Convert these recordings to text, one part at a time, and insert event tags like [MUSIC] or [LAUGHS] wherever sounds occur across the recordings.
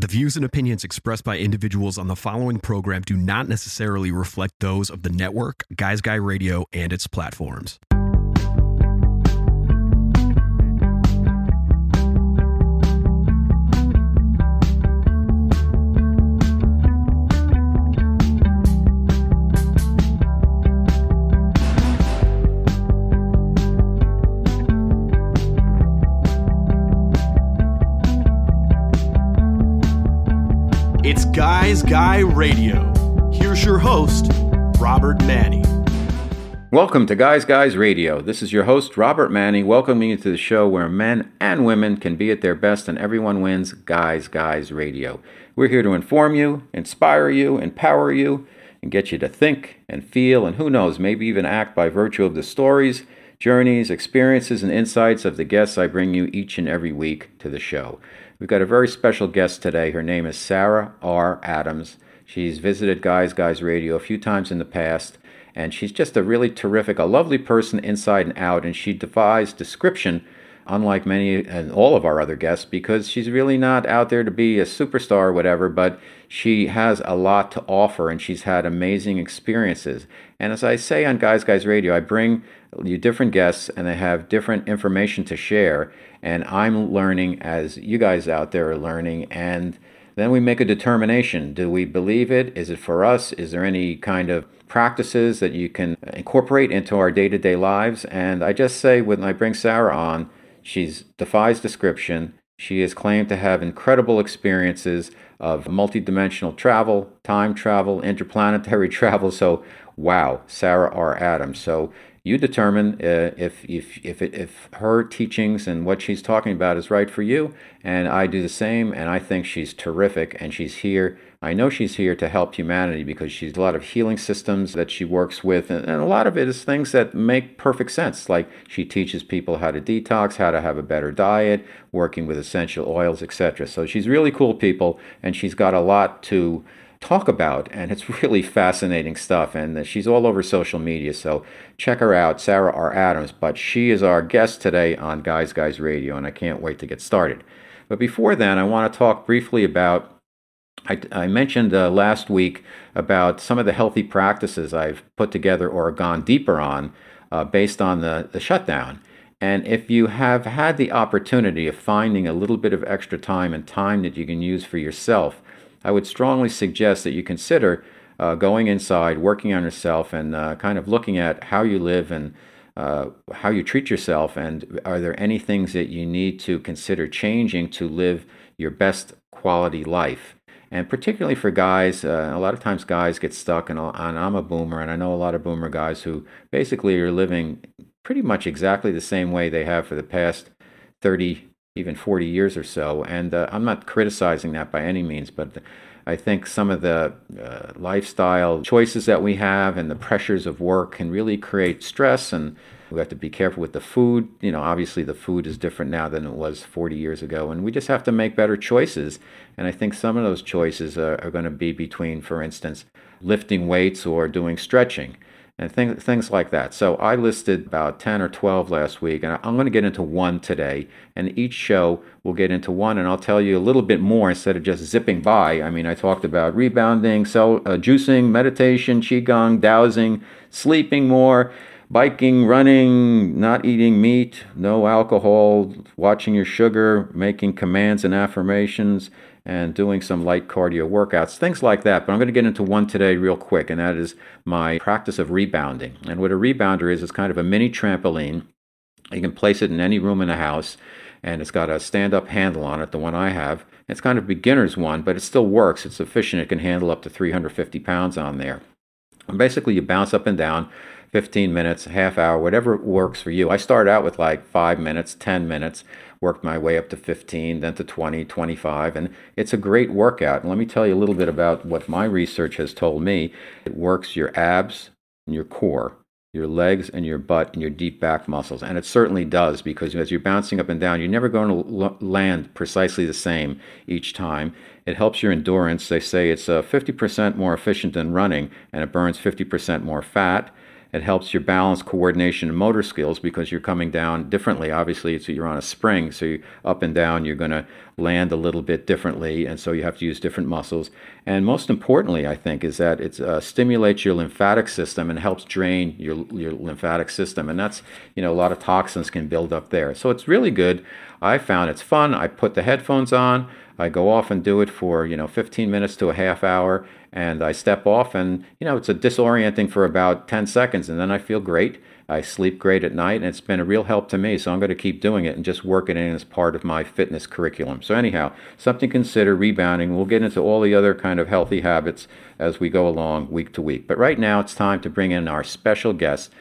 The views and opinions expressed by individuals on the following program do not necessarily reflect those of the network, Guys Guy Radio, and its platforms. Guys Guy Radio. Here's your host, Robert Manni. Welcome to Guys Guys Radio. This is your host, Robert Manni, welcoming you to the show where men and women can be at their best and everyone wins Guys Guys Radio. We're here to inform you, inspire you, empower you, and get you to think and feel, and who knows, maybe even act by virtue of the stories, journeys, experiences, and insights of the guests I bring you each and every week to the show. We've got a very special guest today. Her name is Sarah R. Adams. She's visited Guys Guys Radio a few times in the past, and she's just a really terrific, a lovely person inside and out, and she defies description, unlike many and all of our other guests, because she's really not out there to be a superstar or whatever, but she has a lot to offer, and she's had amazing experiences. And as I say on Guys Guys Radio, I bring you different guests, and they have different information to share and I'm learning as you guys out there are learning and then we make a determination. Do we believe it? Is it for us? Is there any kind of practices that you can incorporate into our day-to-day lives? And I just say when I bring Sarah on, she defies description. She is claimed to have incredible experiences of multidimensional travel, time travel, interplanetary [LAUGHS] travel. So, wow, Sarah R. Adams. So, you determine uh, if if if it, if her teachings and what she's talking about is right for you and I do the same and I think she's terrific and she's here. I know she's here to help humanity because she's a lot of healing systems that she works with and, and a lot of it is things that make perfect sense. Like she teaches people how to detox how to have a better diet working with essential oils etc so she's really cool people and she's got a lot to talk about. And it's [LAUGHS] really fascinating stuff. And she's all over social media. So check her out, Sarah R. Adams. But she is our guest today on Guys Guys Radio. And I can't wait to get started. But before then, I want to talk briefly about. I, I mentioned uh, last week about some of the healthy practices I've put together or gone deeper on uh, based on the, the shutdown. And if you have had the opportunity of finding a little bit of extra time and time that you can use for yourself, I would strongly suggest that you consider uh, going inside, working on yourself, and uh, kind of looking at how you live and uh, how you treat yourself. And are there any things that you need to consider changing to live your best quality life? And particularly for guys, uh, a lot of times guys get stuck, and I'm a boomer, and I know a lot of boomer guys who basically are living pretty much exactly the same way they have for the past 30, even 40 years or so. And uh, I'm not criticizing that by any means, but I think some of the uh, lifestyle choices that we have and the pressures of work can really create stress. And we have to be careful with the food. You know, obviously the food is different now than it was 40 years ago. And we just have to make better choices. And I think some of those choices are, are going to be between, for instance, lifting weights or doing stretching and things, things like that. So I listed about 10 or 12 last week, and I'm going to get into one today. And each show will get into one, and I'll tell you a little bit more instead of just zipping by. I mean, I talked about rebounding, cell, uh, juicing, meditation, qigong, dowsing, sleeping more, biking, running, not eating meat, no alcohol, watching your sugar, making commands and affirmations and doing some light cardio workouts, things like that. But I'm going to get into one today real quick, and that is my practice of rebounding. And what a rebounder is, is kind of a mini trampoline. You can place it in any room in the house, and it's got a stand up handle on it, the one I have. It's kind of beginner's one, but it still works. It's efficient. It can handle up to 350 pounds on there. And basically, you bounce up and down 15 minutes, half hour, whatever works for you. I start out with like five minutes, 10 minutes, worked my way up to 15, then to 20, 25, and it's a great workout. And let me tell you a little bit about what my research has told me. It works your abs and your core, your legs and your butt and your deep back muscles. And it certainly does because as you're bouncing up and down, you're never going to land precisely the same each time. It helps your endurance. They say it's uh, 50% more efficient than running and it burns 50% more fat It helps your balance, coordination, and motor skills because you're coming down differently. Obviously, you're on a spring, so up and down, you're going to land a little bit differently, and so you have to use different muscles. And most importantly, I think, is that it uh, stimulates your lymphatic system and helps drain your your lymphatic system, and that's you know a lot of toxins can build up there. So it's really good. I found it's fun. I put the headphones on. I go off and do it for you know 15 minutes to a half hour, and I step off, and you know it's a disorienting for about 10 seconds, and then I feel great. I sleep great at night, and it's been a real help to me. So I'm going to keep doing it and just work it in as part of my fitness curriculum. So anyhow, something to consider rebounding. We'll get into all the other kind of healthy habits as we go along week to week. But right now, it's time to bring in our special guest.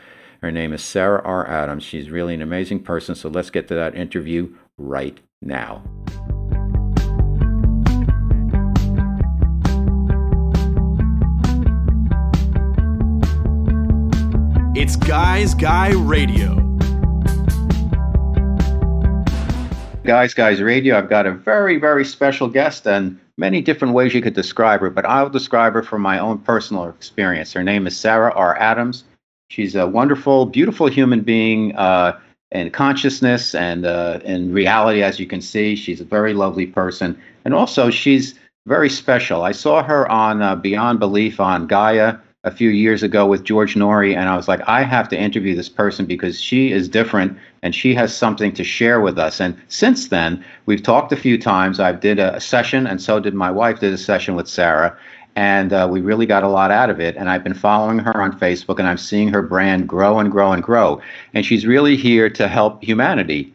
Her name is Sarah R. Adams. She's really an amazing person. So let's get to that interview right now. It's Guys Guy Radio. Guys Guys Radio, I've got a very, very special guest and many different ways you could describe her, but I'll describe her from my own personal experience. Her name is Sarah R. Adams. She's a wonderful, beautiful human being uh, in consciousness and uh, in reality, as you can see. She's a very lovely person. And also, she's very special. I saw her on uh, Beyond Belief on Gaia a few years ago with George Noory, and I was like, I have to interview this person because she is different and she has something to share with us. And since then, we've talked a few times. I did a, session, and so did my wife. Did a session with Sarah, and uh, we really got a lot out of it. And I've been following her on Facebook, and I'm seeing her brand grow and grow and grow. And she's really here to help humanity.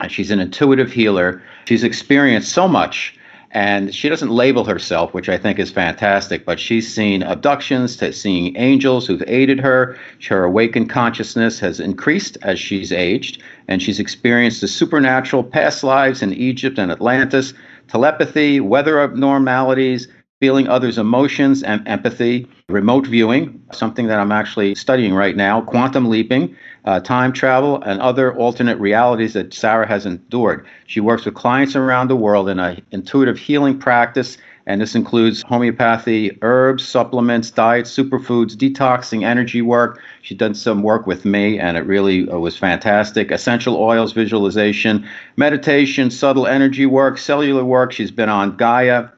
And she's an intuitive healer. She's experienced so much and she doesn't label herself, which I think is fantastic, but she's seen abductions, to seeing angels who've aided her. Her awakened consciousness has increased as she's aged, and she's experienced the supernatural past lives in Egypt and Atlantis, telepathy, weather abnormalities, feeling others' emotions and empathy, remote viewing, something that I'm actually studying right now, quantum leaping, uh, time travel, and other alternate realities that Sarah has endured. She works with clients around the world in an intuitive healing practice, and this includes homeopathy, herbs, supplements, diets, superfoods, detoxing, energy work. She's done some work with me, and it really uh, was fantastic. Essential oils, visualization, meditation, subtle energy work, cellular work. She's been on Gaia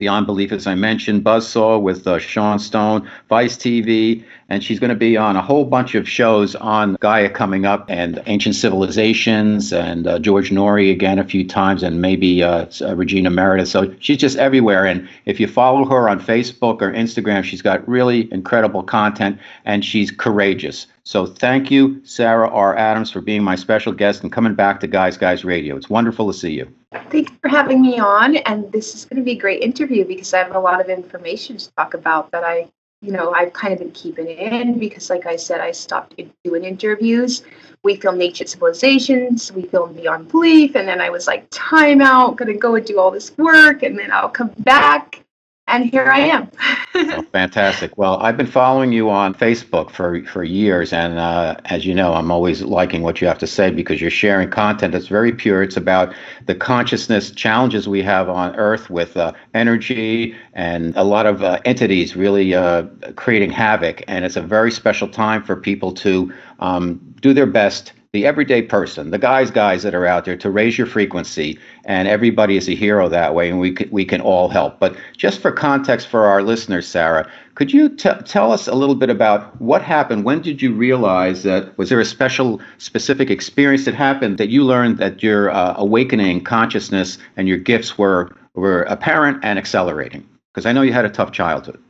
Beyond Belief, as I mentioned, Buzzsaw with uh, Sean Stone, Vice TV, and she's going to be on a whole bunch of shows on Gaia coming up, and Ancient Civilizations, and uh, George Noory again a few times, and maybe uh, uh, Regina Meredith. So she's just everywhere. And if you follow her on Facebook or Instagram, she's got really incredible content, and she's courageous. So thank you, Sarah R. Adams, for being my special guest and coming back to Guys Guys Radio. It's wonderful to see you. Thanks for having me on. And this is going to be a great interview because I have a lot of information to talk about that I, you know, I've kind of been keeping in because, like I said, I stopped doing interviews. We filmed Ancient Civilizations, we filmed Beyond Belief, and then I was like, time out, going to go and do all this work, and then I'll come back and here I am. [LAUGHS] oh, fantastic. Well, I've been following you on Facebook for for years, and uh, as you know, I'm always liking what you have to say because you're sharing content that's very pure. It's about the consciousness challenges we have on Earth with uh, energy and a lot of uh, entities really uh, creating havoc, and it's a very special time for people to um, do their best the everyday person, the guys, guys that are out there to raise your frequency, and everybody is a hero that way, and we can, we can all help. But just for context for our listeners, Sarah, could you t- tell us a little bit about what happened? When did you realize that? Was there a special, specific experience that happened that you learned that your uh, awakening consciousness and your gifts were were apparent and accelerating? Because I know you had a tough childhood.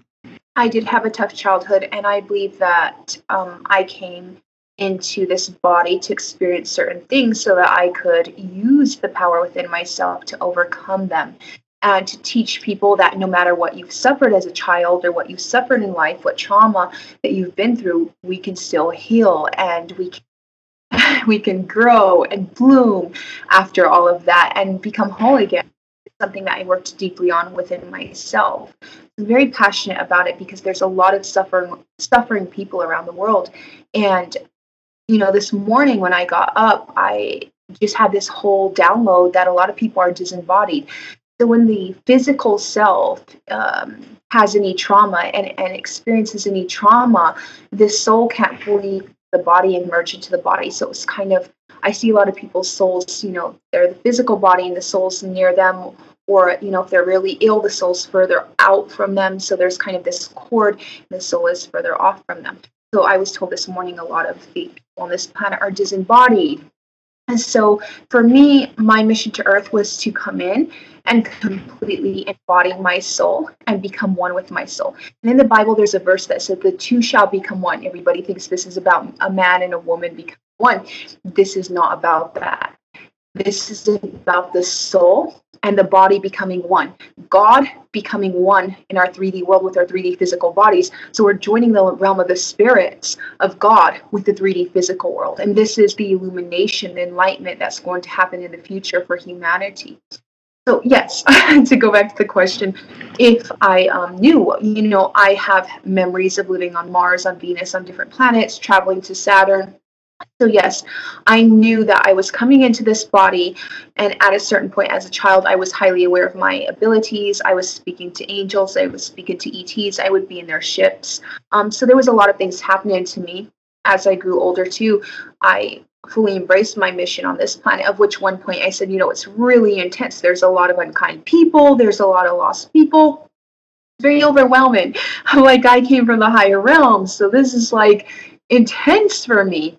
I did have a tough childhood, and I believe that um, I came into this body to experience certain things so that I could use the power within myself to overcome them and to teach people that no matter what you've suffered as a child or what you've suffered in life, what trauma that you've been through, we can still heal and we can [LAUGHS] we can grow and bloom after all of that and become whole again. It's something that I worked deeply on within myself. I'm very passionate about it because there's a lot of suffering suffering people around the world. And you know, this morning when I got up, I just had this whole download that a lot of people are disembodied. So when the physical self um, has any trauma and, and experiences any trauma, the soul can't fully the body and merge into the body. So it's kind of I see a lot of people's souls, you know, they're the physical body and the soul's near them, or you know, if they're really ill, the soul's further out from them. So there's kind of this cord, and the soul is further off from them. So I was told this morning a lot of the on this planet are disembodied. And so for me, my mission to Earth was to come in and completely embody my soul and become one with my soul. And in the Bible, there's a verse that said, The two shall become one. Everybody thinks this is about a man and a woman becoming one. This is not about that. This is about the soul and the body becoming one. God becoming one in our 3D world with our 3D physical bodies. So we're joining the realm of the spirits of God with the 3D physical world. And this is the illumination, the enlightenment that's going to happen in the future for humanity. So, yes, [LAUGHS] to go back to the question, if I um, knew, you know, I have memories of living on Mars, on Venus, on different planets, traveling to Saturn, so, yes, I knew that I was coming into this body, and at a certain point as a child, I was highly aware of my abilities. I was speaking to angels, I was speaking to ETs, I would be in their ships. Um, so, there was a lot of things happening to me as I grew older, too. I fully embraced my mission on this planet, of which one point I said, you know, it's really intense. There's a lot of unkind people, there's a lot of lost people. It's Very overwhelming. Like, I came from the higher realms, so this is like intense for me.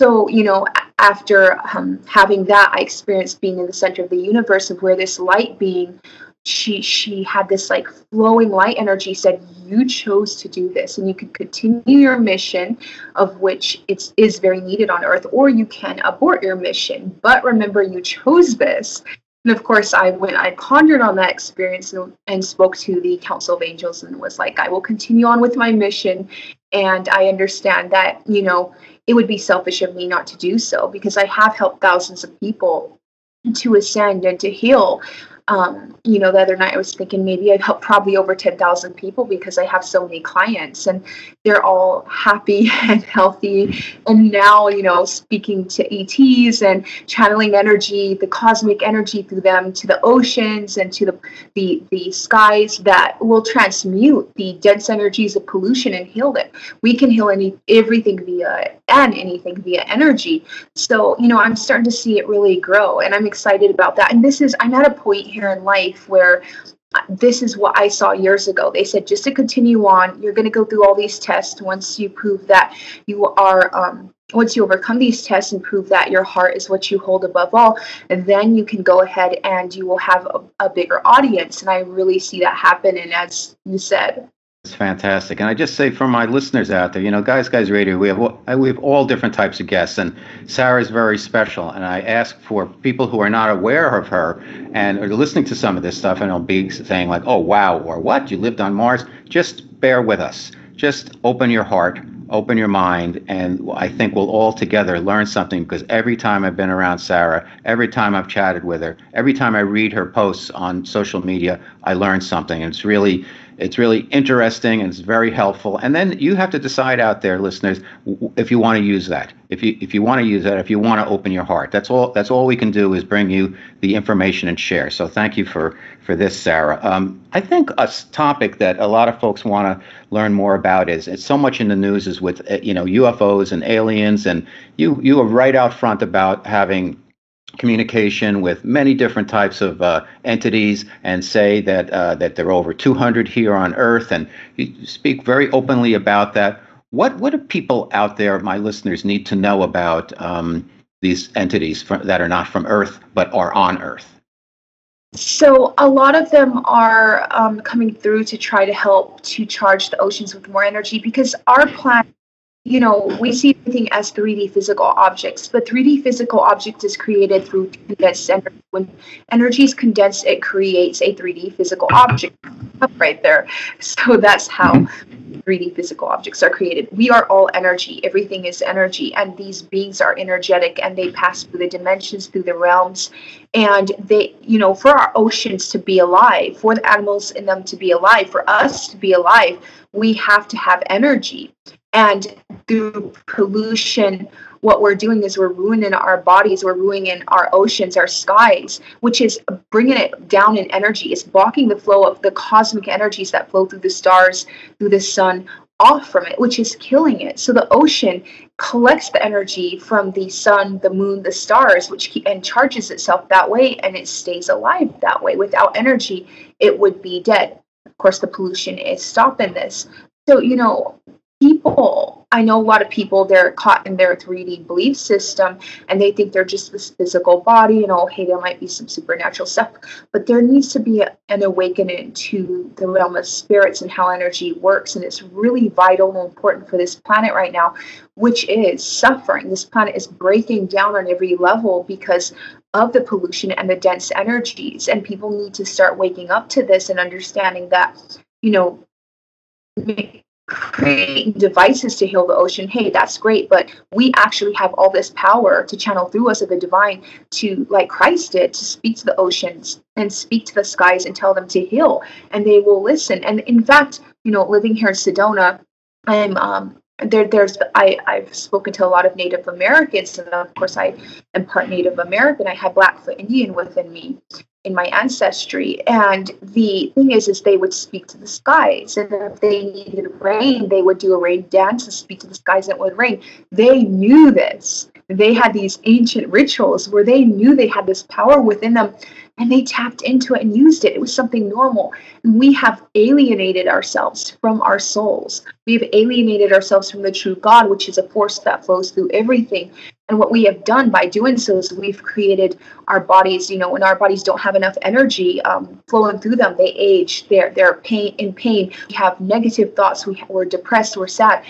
So, you know, after um, having that, I experienced being in the center of the universe, of where this light being, she she had this like flowing light energy. Said you chose to do this, and you could continue your mission, of which it's is very needed on Earth, or you can abort your mission. But remember, you chose this. And of course, I went, I pondered on that experience and, and, spoke to the Council of Angels and was like, I will continue on with my mission. And I understand that, you know, it would be selfish of me not to do so because I have helped thousands of people to ascend and to heal um, you know, the other night I was thinking maybe I've helped probably over 10,000 people because I have so many clients and they're all happy [LAUGHS] and healthy. And now, you know, speaking to ETs and channeling energy, the cosmic energy through them to the oceans and to the, the, the skies that will transmute the dense energies of pollution and heal it. We can heal any everything via and anything via energy. So, you know, I'm starting to see it really grow and I'm excited about that. And this is, I'm at a point here here in life where this is what I saw years ago. They said just to continue on, you're going to go through all these tests. Once you prove that you are, um, once you overcome these tests and prove that your heart is what you hold above all, then you can go ahead and you will have a, a bigger audience. And I really see that happen. And as you said, it's fantastic, and I just say for my listeners out there, you know, guys, guys, radio, we have uh, we have all different types of guests, and Sarah is very special. And I ask for people who are not aware of her and are listening to some of this stuff, and will be saying like, "Oh, wow," or "What? You lived on Mars?" Just bear with us. Just open your heart, open your mind, and I think we'll all together learn something. Because every time I've been around Sarah, every time I've chatted with her, every time I read her posts on social media, I learn something. And it's really it's really interesting and it's very helpful. And then you have to decide out there, listeners, if you want to use that. If you if you want to use that, if you want to open your heart. That's all. That's all we can do is bring you the information and share. So thank you for for this, Sarah. Um, I think a topic that a lot of folks want to learn more about is it's so much in the news is with uh, you know UFOs and aliens, and you you are right out front about having communication with many different types of uh, entities and say that uh, that there are over 200 here on Earth, and you speak very openly about that. What what do people out there, my listeners, need to know about um, these entities from, that are not from Earth but are on Earth? So a lot of them are um, coming through to try to help to charge the oceans with more energy because our planet you know, we see everything as 3D physical objects, but 3D physical objects is created through condensed energy. When energy is condensed, it creates a 3D physical object [LAUGHS] right there. So that's how 3D physical objects are created. We are all energy. Everything is energy, and these beings are energetic, and they pass through the dimensions, through the realms, and they, you know, for our oceans to be alive, for the animals in them to be alive, for us to be alive, we have to have energy and through pollution what we're doing is we're ruining our bodies, we're ruining our oceans, our skies, which is bringing it down in energy. It's blocking the flow of the cosmic energies that flow through the stars, through the sun, off from it, which is killing it. So the ocean collects the energy from the sun, the moon, the stars, which and charges itself that way, and it stays alive that way. Without energy, it would be dead. Of course, the pollution is stopping this. So you know, people i know a lot of people they're caught in their 3d belief system and they think they're just this physical body you know hey there might be some supernatural stuff but there needs to be a, an awakening to the realm of spirits and how energy works and it's really vital and important for this planet right now which is suffering. This planet is breaking down on every level because of the pollution and the dense energies and people need to start waking up to this and understanding that you know creating devices to heal the ocean, hey, that's great, but we actually have all this power to channel through us of the divine to, like Christ did, to speak to the oceans and speak to the skies and tell them to heal, and they will listen. And in fact, you know, living here in Sedona, I'm um, there. There's I I've spoken to a lot of Native Americans, and of course I am part Native American. I have Blackfoot Indian within me, in my ancestry. And the thing is, is they would speak to the skies, and if they needed rain, they would do a rain dance and speak to the skies, and it would rain. They knew this. They had these ancient rituals where they knew they had this power within them and they tapped into it and used it. It was something normal. And we have alienated ourselves from our souls. We've alienated ourselves from the true God, which is a force that flows through everything. And what we have done by doing so is we've created our bodies, you know, when our bodies don't have enough energy um, flowing through them, they age, they're, they're pain, in pain. We have negative thoughts, we, we're depressed, we're sad.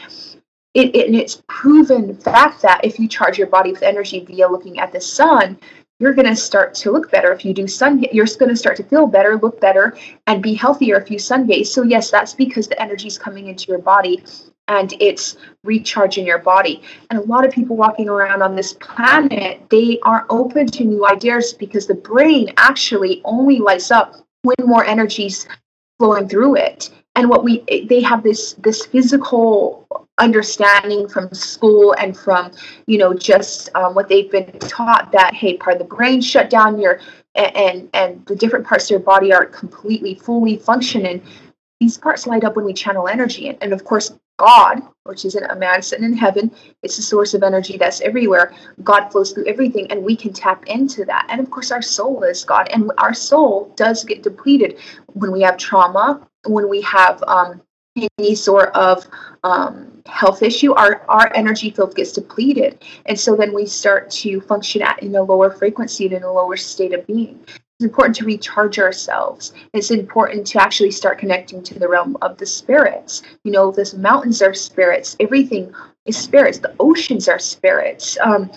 It, it, and it's proven fact that if you charge your body with energy via looking at the sun, you're going to start to look better if you do sun you're going to start to feel better look better and be healthier if you sunbathe so yes that's because the energy is coming into your body and it's recharging your body. And a lot of people walking around on this planet they aren't open to new ideas because the brain actually only lights up when more energy's flowing through it. And what we they have this this physical understanding from school and from you know just um, what they've been taught that hey part of the brain shut down your and and the different parts of your body aren't completely fully functioning these parts light up when we channel energy and, and of course god which isn't a man sitting in heaven it's a source of energy that's everywhere. God flows through everything and we can tap into that. And of course our soul is god and our soul does get depleted when we have trauma when we have um, any sort of um, health issue, our, our energy field gets depleted. And so then we start to function at in a lower frequency and in a lower state of being. It's important to recharge ourselves. It's important to actually start connecting to the realm of the spirits. You know, the mountains are spirits, everything is spirits, the oceans are spirits. Um,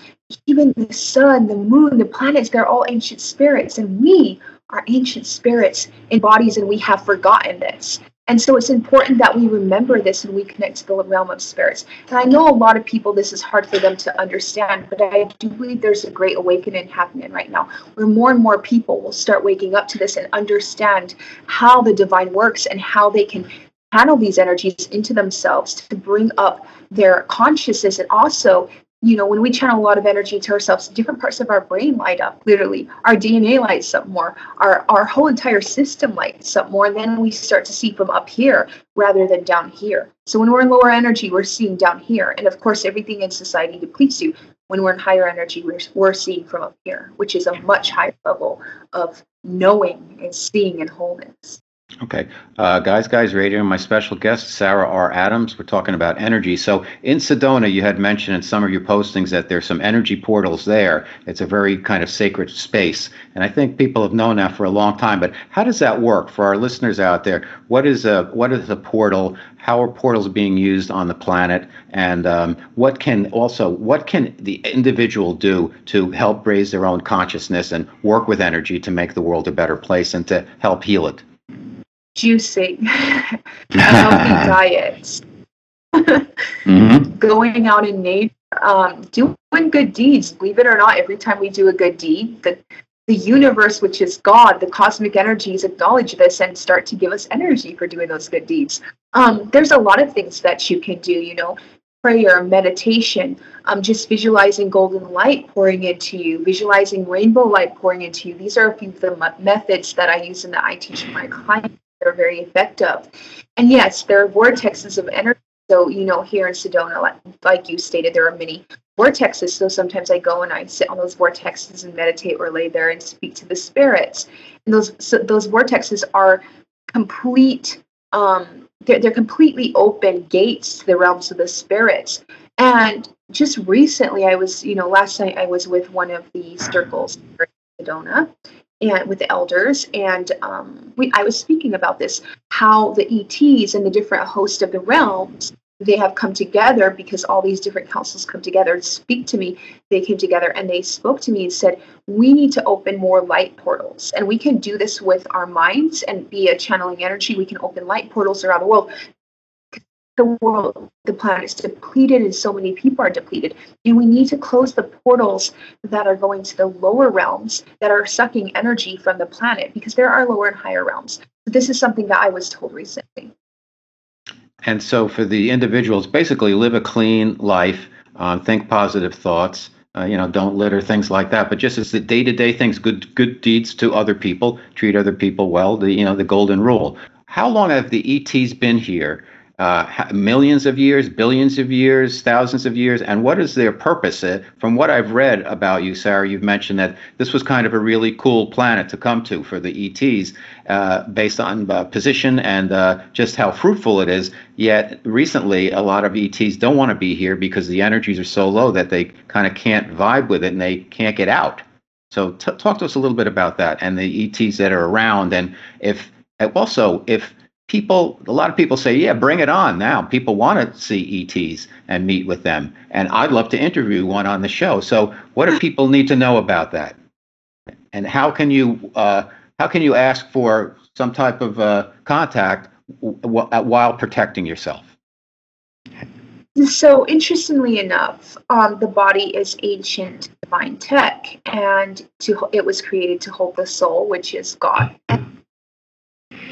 even the sun, the moon, the planets, they're all ancient spirits. And we are ancient spirits in bodies, and we have forgotten this. And so it's important that we remember this and we connect to the realm of spirits. And I know a lot of people, this is hard for them to understand, but I do believe there's a great awakening happening right now where more and more people will start waking up to this and understand how the divine works and how they can channel these energies into themselves to bring up their consciousness and also you know, when we channel a lot of energy to ourselves, different parts of our brain light up, literally. Our DNA lights up more. Our, our whole entire system lights up more. And then we start to see from up here rather than down here. So when we're in lower energy, we're seeing down here. And of course, everything in society depletes you. When we're in higher energy, we're, we're seeing from up here, which is a much higher level of knowing and seeing and wholeness. Okay. Uh, guys, Guys Radio, my special guest, Sarah R. Adams. We're talking about energy. So in Sedona, you had mentioned in some of your postings that there's some energy portals there. It's a very kind of sacred space. And I think people have known that for a long time. But how does that work for our listeners out there? What is a, what is a portal? How are portals being used on the planet? And um, what can also, what can the individual do to help raise their own consciousness and work with energy to make the world a better place and to help heal it? Juicing, [LAUGHS] healthy [LAUGHS] diets, mm-hmm. [LAUGHS] going out in nature, um, doing good deeds. Believe it or not, every time we do a good deed, the the universe, which is God, the cosmic energies, acknowledge this and start to give us energy for doing those good deeds. Um, there's a lot of things that you can do. You know, prayer, meditation, um, just visualizing golden light pouring into you, visualizing rainbow light pouring into you. These are a few of the methods that I use and that I teach my clients. They're very effective. And yes, there are vortexes of energy. So, you know, here in Sedona, like, you stated, there are many vortexes. So sometimes I go and I sit on those vortexes and meditate or lay there and speak to the spirits. And those so those vortexes are complete um, they're, they're completely open gates to the realms of the spirits. And just recently, I was, you know, last night I was with one of the circles in Sedona and with the elders, and um, we, I was speaking about this how the ETs and the different hosts of the realms they have come together because all these different councils come together to speak to me. They came together and they spoke to me and said, We need to open more light portals. And we can do this with our minds and be a channeling energy. We can open light portals around the world. The world, the planet is depleted, and so many people are depleted. Do we need to close the portals that are going to the lower realms that are sucking energy from the planet because there are lower and higher realms. This is something that I was told recently. And so for the individuals, basically live a clean life, um, think positive thoughts. Uh, you know, don't litter, things like that. But just as the day-to-day things, good good deeds to other people, treat other people well. The you know the golden rule. How long have the ETs been here? Uh, millions of years, billions of years, thousands of years, and what is their purpose? Uh, from what I've read about you, Sarah, you've mentioned that this was kind of a really cool planet to come to for the ETs, uh, based on uh, position and uh, just how fruitful it is. Yet recently, a lot of ETs don't want to be here because the energies are so low that they kind of can't vibe with it and they can't get out. So, t- talk to us a little bit about that and the ETs that are around, and if also if people a lot of people say yeah bring it on now. People want to see ets and meet with them. And i'd love to interview one on the show. So what do people need to know about that? And how can you uh, how can you ask for some type of uh, contact w- while protecting yourself? So interestingly enough um, the body is ancient divine tech and to, it was created to hold the soul which is god.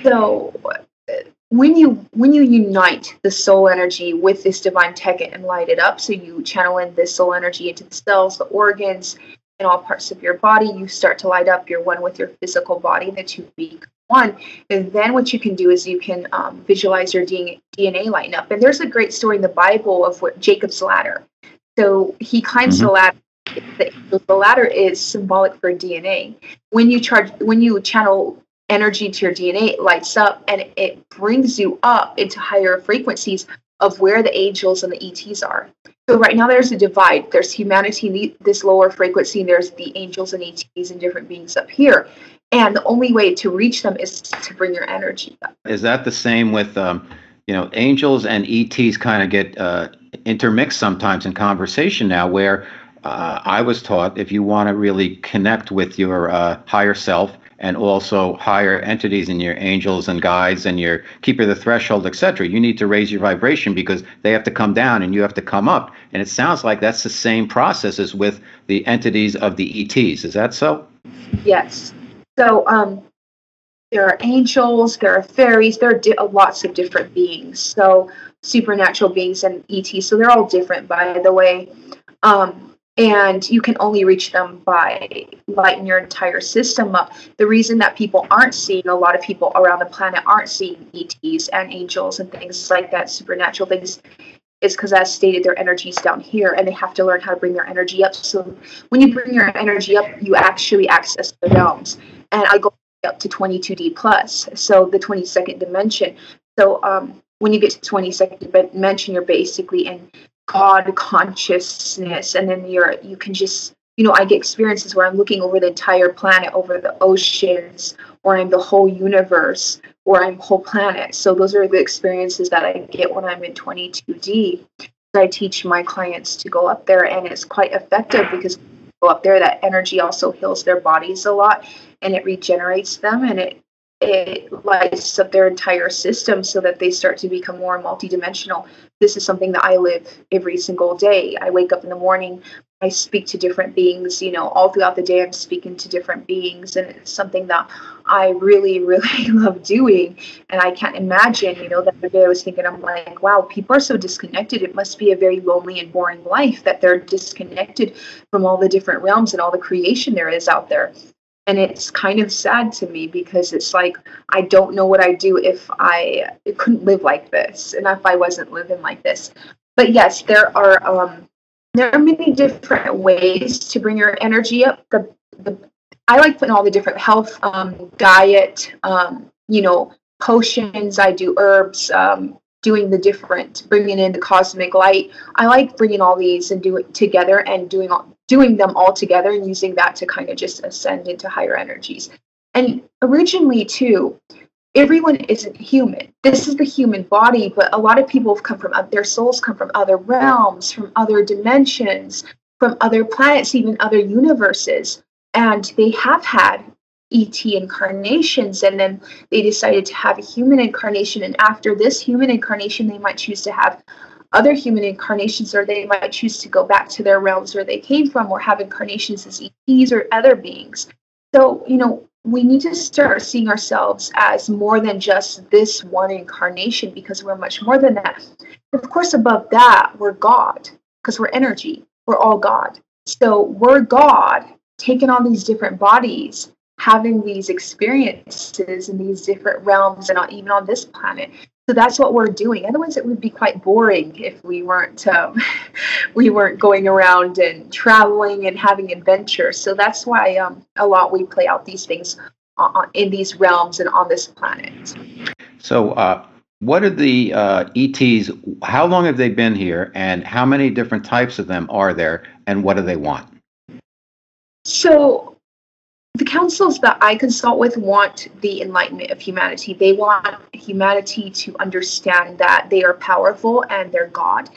So when you when you unite the soul energy with this divine tech and light it up so you channel in this soul energy into the cells the organs and all parts of your body you start to light up you're one with your physical body the two become one. And then what you can do is you can um, visualize your dna lighting up. And there's a great story in the bible of what jacob's ladder. So he climbs mm-hmm. the ladder. The, the ladder is symbolic for dna when you charge when you channel energy to your DNA, it lights up and it brings you up into higher frequencies of where the angels and the ETs are. So right now there's a divide. There's humanity in this lower frequency, and there's the angels and ETs and different beings up here. And the only way to reach them is to bring your energy up. Is that the same with, um, you know, angels and ETs kind of get uh, intermixed sometimes in conversation now, where uh, I was taught if you want to really connect with your uh, higher self, and also higher entities in your angels and guides and your keeper of the threshold, etc. You need to raise your vibration because they have to come down and you have to come up. And it sounds like that's the same process as with the entities of the ETs. Is that so? Yes. So um, there are angels, there are fairies, there are di- lots of different beings. So supernatural beings and ETs. So they're all different, by the way. Um, and you can only reach them by lighting your entire system up. The reason that people aren't seeing, a lot of people around the planet aren't seeing ETs and angels and things like that, supernatural things, is because, as stated, their energy's down here and they have to learn how to bring their energy up. So, when you bring your energy up, you actually access the realms. And I go up to 22D plus, so the 22nd dimension. So, um, when you get to 22nd dimension, you're basically in God consciousness, and then you're you can just you know I get experiences where I'm looking over the entire planet, over the oceans, or I'm the whole universe, or I'm whole planet. So those are the experiences that I get when I'm in 22D. I teach my clients to go up there, and it's quite effective because go up there, that energy also heals their bodies a lot, and it regenerates them, and it it lights up their entire system so that they start to become more multidimensional. This is something that I live every single day. I wake up in the morning, I speak to different beings, you know, all throughout the day I'm speaking to different beings and it's something that I really, [LAUGHS] really love doing. And I can't imagine, you know, the other day I was thinking, I'm like, wow, people are so disconnected. It must be a very lonely and boring life that they're disconnected from all the different realms and all the creation there is out there. And it's kind of sad to me because it's like I don't know what I'd do if I couldn't live like this and if I wasn't living like this. But yes, there are um, there are many different ways to bring your energy up. The, the I like putting all the different health, um, diet, um, you know, potions. I do herbs, um, doing the different, bringing in the cosmic light. I like bringing all these and do it together and doing all, doing them all together and using that to kind of just ascend into higher energies. And originally, too, everyone isn't human. This is the human body, but a lot of people have come from their souls come from other realms, from other dimensions, from other planets, even other universes, and they have had ET incarnations, and then they decided to have a human incarnation. And after this human incarnation, they might choose to have other human incarnations, or they might choose to go back to their realms where they came from, or have incarnations as ETs or other beings. So, you know, we need to start seeing ourselves as more than just this one incarnation because we're much more than that. Of course, above that, we're God because we're energy. We're all God. So we're God taking on these different bodies, having these experiences in these different realms and even on this planet. So that's what we're doing. Otherwise, it would be quite boring if we weren't um, [LAUGHS] we weren't going around and traveling and having adventures. So that's why um, a lot we play out these things on, in these realms and on this planet. So, uh, what are the uh, ETs? How long have they been here, and how many different types of them are there, and what do they want? So the councils that I consult with want the enlightenment of humanity. They want humanity to understand that they are powerful and they're God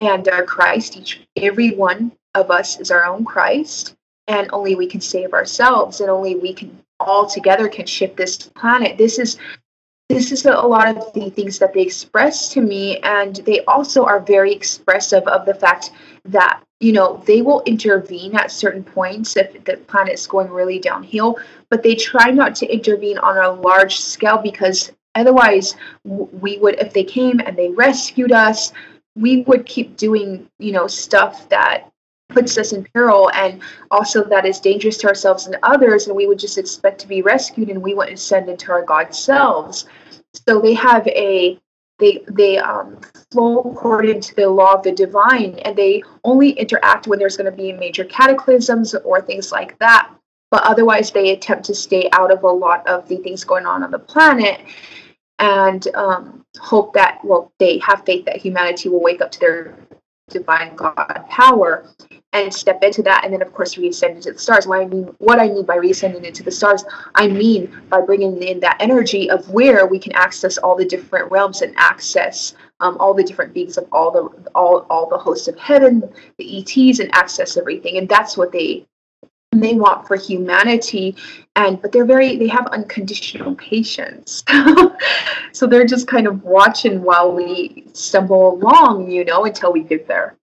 and they're Christ. Each every one of us is our own Christ, and only we can save ourselves, and only we can all together can shift this planet. This is this is a lot of the things that they express to me, and they also are very expressive of the fact that you know, they will intervene at certain points if the planet is going really downhill, but they try not to intervene on a large scale because otherwise we would, if they came and they rescued us, we would keep doing, you know, stuff that puts us in peril and also that is dangerous to ourselves and others, and we would just expect to be rescued and we wouldn't send into our God selves. So they have a they they um, flow according to the law of the divine, and they only interact when there's going to be major cataclysms or things like that. But otherwise, they attempt to stay out of a lot of the things going on on the planet, and um, hope that well, they have faith that humanity will wake up to their divine God power and step into that and then of course reascend into the stars. What i mean what i mean by reascending into the stars i mean by bringing in that energy of where we can access all the different realms and access um, all the different beings of all the all all the hosts of heaven the ets and access everything. And that's what they they want for humanity. And but they're very they have unconditional patience. [LAUGHS] So they're just kind of watching while we stumble along you know until we get there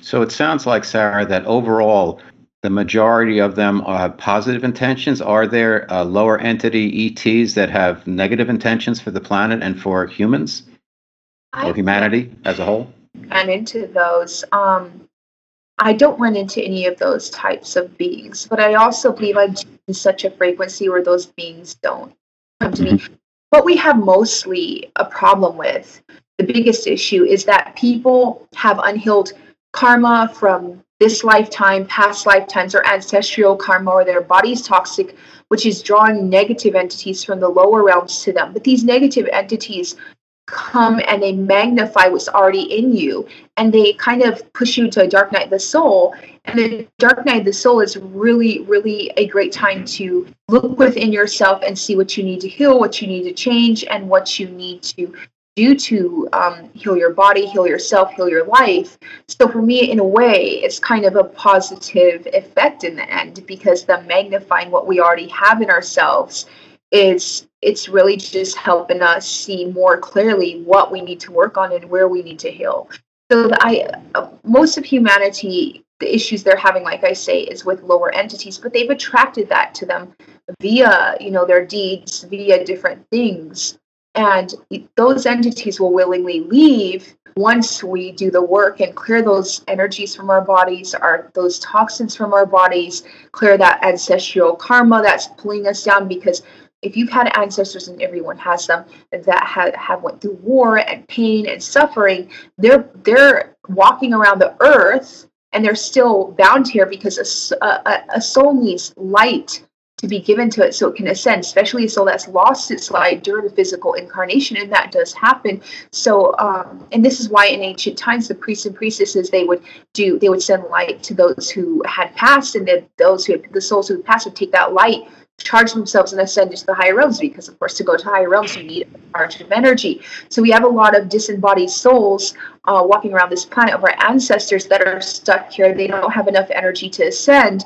so it sounds like, Sarah, that overall, the majority of them have positive intentions. Are there uh, lower entity ETs that have negative intentions for the planet and for humans or humanity as a whole? And into those. Um, I don't run into any of those types of beings, but I also believe I'm in such a frequency where those beings don't come to me. Mm-hmm. What we have mostly a problem with, the biggest issue, is that people have unhealed karma from this lifetime, past lifetimes, or ancestral karma, or their body's toxic, which is drawing negative entities from the lower realms to them. But these negative entities come and they magnify what's already in you and they kind of push you to a dark night of the soul and the dark night of the soul is really really a great time to look within yourself and see what you need to heal what you need to change and what you need to do to um, heal your body, heal yourself, heal your life. So for me, in a way, it's kind of a positive effect in the end because the magnifying what we already have in ourselves is it's really just helping us see more clearly what we need to work on and where we need to heal. So I, most of humanity the issues they're having, like I say, is with lower entities, but they've attracted that to them via, you know, their deeds, via different things. And those entities will willingly leave once we do the work and clear those energies from our bodies, our those toxins from our bodies, clear that ancestral karma that's pulling us down. Because if you've had ancestors and everyone has them that have, have went through war and pain and suffering they're they're walking around the earth and they're still bound here because a, a, a soul needs light to be given to it so it can ascend, especially a soul that's lost its light during a physical incarnation, and that does happen. So, um, and this is why in ancient times the priests and priestesses they would do they would send light to those who had passed, and then those who the souls who had passed would take that light charge themselves and ascend into the higher realms because of course to go to higher realms you need a charge of energy. So we have a lot of disembodied souls uh, walking around this planet of our ancestors that are stuck here. They don't have enough energy to ascend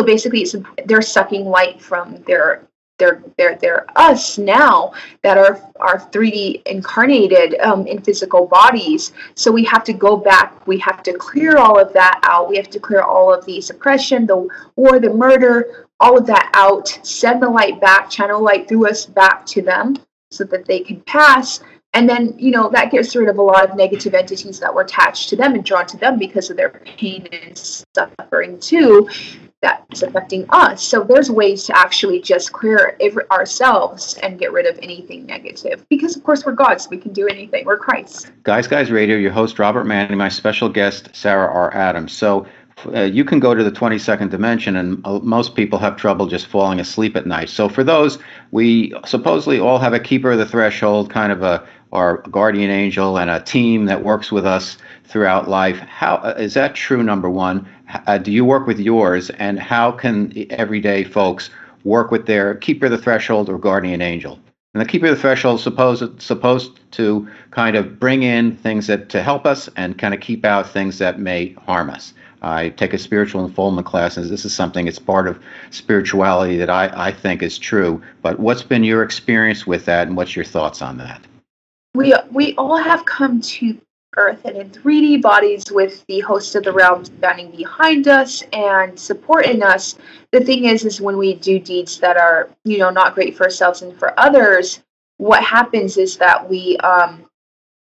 so basically, they're sucking light from their their their their us now that are are 3D incarnated um, in physical bodies. So we have to go back. We have to clear all of that out. We have to clear all of the suppression, the war, the murder, all of that out. Send the light back, channel light through us back to them, so that they can pass. And then, you know, that gets rid of a lot of negative entities that were attached to them and drawn to them because of their pain and suffering too that's affecting us. So there's ways to actually just clear ourselves and get rid of anything negative. Because of course we're gods, we can do anything. We're Christ. Guys, Guys Radio, your host Robert Manni, my special guest Sarah R. Adams. So uh, you can go to the 22nd dimension, and uh, most people have trouble just falling asleep at night. So for those, we supposedly all have a keeper of the threshold, kind of a our guardian angel, and a team that works with us throughout life. How uh, is that true? Number one, uh, do you work with yours, and how can everyday folks work with their keeper of the threshold or guardian angel? And the keeper of the threshold is supposed supposed to kind of bring in things that to help us and kind of keep out things that may harm us. I take a spiritual unfoldment class, and this is something it's part of spirituality that I, I think is true. But what's been your experience with that, and what's your thoughts on that? We we all have come to Earth and in 3D bodies with the host of the realm standing behind us and supporting us. The thing is, is when we do deeds that are, you know, not great for ourselves and for others, what happens is that we um,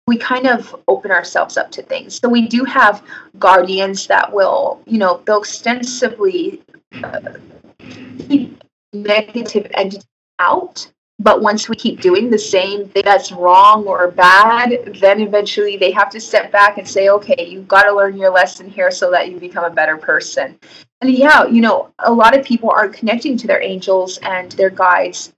we kind of open ourselves up to things. So we do have guardians that will, you know, they'll extensively uh, keep negative entities out but once we keep doing the same thing that's wrong or bad, then eventually they have to step back and say, okay, you've got to learn your lesson here so that you become a better person. And yeah, you know, a lot of people are connecting to their angels and their guides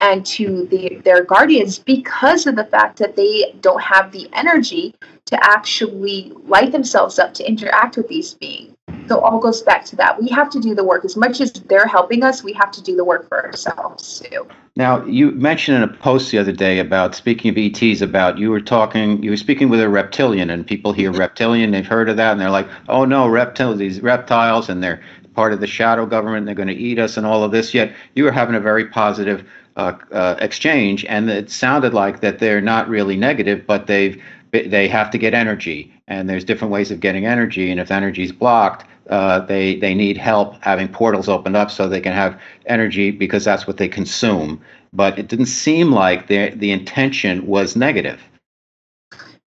and to the, their guardians because of the fact that they don't have the energy to actually light themselves up to interact with these beings. So all goes back to that. We have to do the work as much as they're helping us. We have to do the work for ourselves too. Now, you mentioned in a post the other day about speaking of ETs, about you were talking, you were speaking with a reptilian, and people hear reptilian, they've heard of that, and they're like, oh no, reptiles, these reptiles, and they're part of the shadow government, they're going to eat us, and all of this. Yet you were having a very positive uh, uh, exchange, and it sounded like that they're not really negative, but they've they have to get energy, and there's different ways of getting energy, and if energy is blocked, uh, they they need help having portals opened up so they can have energy because that's what they consume. But it didn't seem like the the intention was negative.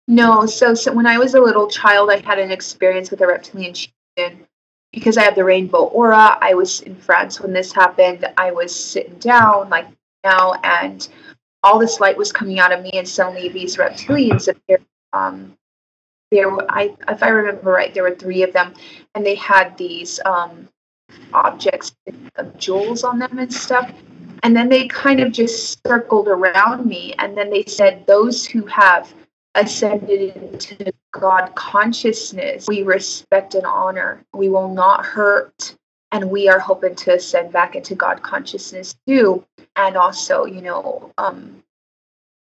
No, so, so when I was a little child, I had an experience with a reptilian. Because I have the rainbow aura, I was in France when this happened. I was sitting down like now, and all this light was coming out of me, and suddenly these reptilians appeared um, there I if I remember right, there were three of them, and they had these um, objects of jewels on them and stuff. And then they kind of just circled around me, and then they said, "Those who have ascended into God consciousness, we respect and honor. We will not hurt, and we are hoping to ascend back into God consciousness too, and also, you know, um,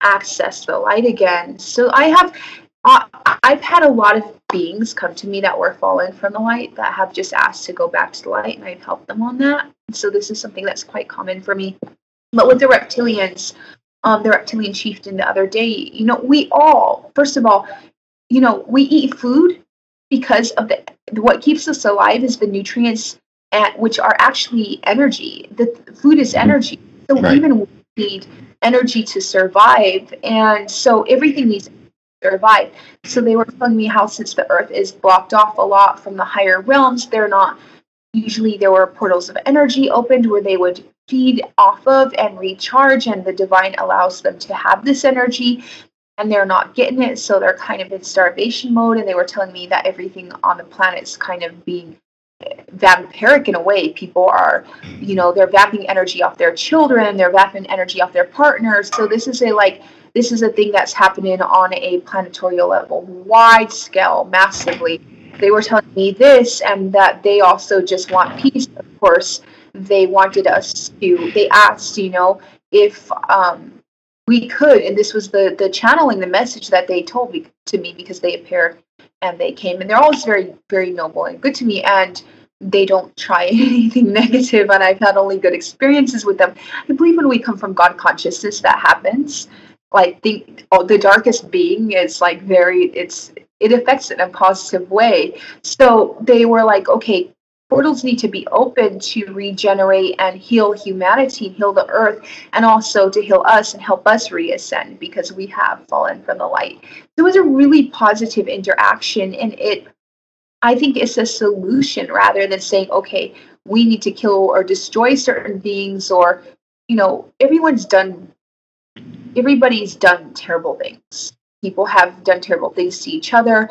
access the light again. So I have uh, I've had a lot of beings come to me that were fallen from the light that have just asked to go back to the light, and I've helped them on that. So this is something that's quite common for me. But with the reptilians, um, the reptilian chieftain the other day, you know, we all, first of all, you know, we eat food because of the what keeps us alive is the nutrients, at, which are actually energy. The food is mm-hmm. energy. So right. even need energy to survive, and so everything needs to survive. So they were telling me how since the earth is blocked off a lot from the higher realms, they're not usually there were portals of energy opened where they would feed off of and recharge and the divine allows them to have this energy and they're not getting it so they're kind of in starvation mode and they were telling me that everything on the planet is kind of being vampiric in a way people are you know they're vamping energy off their children they're vamping energy off their partners. So this is a like this is a thing that's happening on a planetorial level wide scale massively. They were telling me this and that they also just want peace of course. They wanted us to they asked you know if um we could and this was the the channeling the message that they told me to me because they appeared and they came and they're always very very noble and good to me and they don't try [LAUGHS] anything negative and i've had only good experiences with them. I believe when we come from god consciousness that happens. Like the oh, the darkest being is like very it's it affects it in a positive way. So they were like okay portals need to be open to regenerate and heal humanity, heal the earth, and also to heal us and help us reascend because we have fallen from the light. So it was a really positive interaction, and it, I think, it's a solution rather than saying, okay, we need to kill or destroy certain beings, or, you know, everyone's done, everybody's done terrible things. People have done terrible things to each other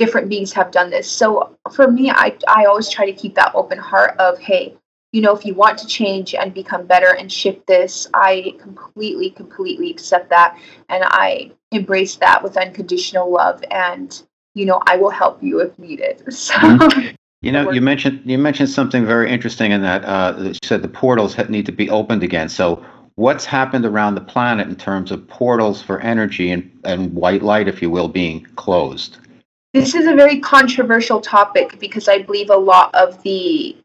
different beings have done this. So for me, I, I always try to keep that open heart of, hey, you know, if you want to change and become better and shift this, I completely, completely accept that. And I embrace that with unconditional love. And, you know, I will help you if needed. [LAUGHS] So. Mm-hmm. [LAUGHS] You know, you mentioned you mentioned something very interesting in that uh, you said the portals need to be opened again. So, what's happened around the planet in terms of portals for energy and, and white light, if you will, being closed? This is a very controversial topic because I believe a lot of the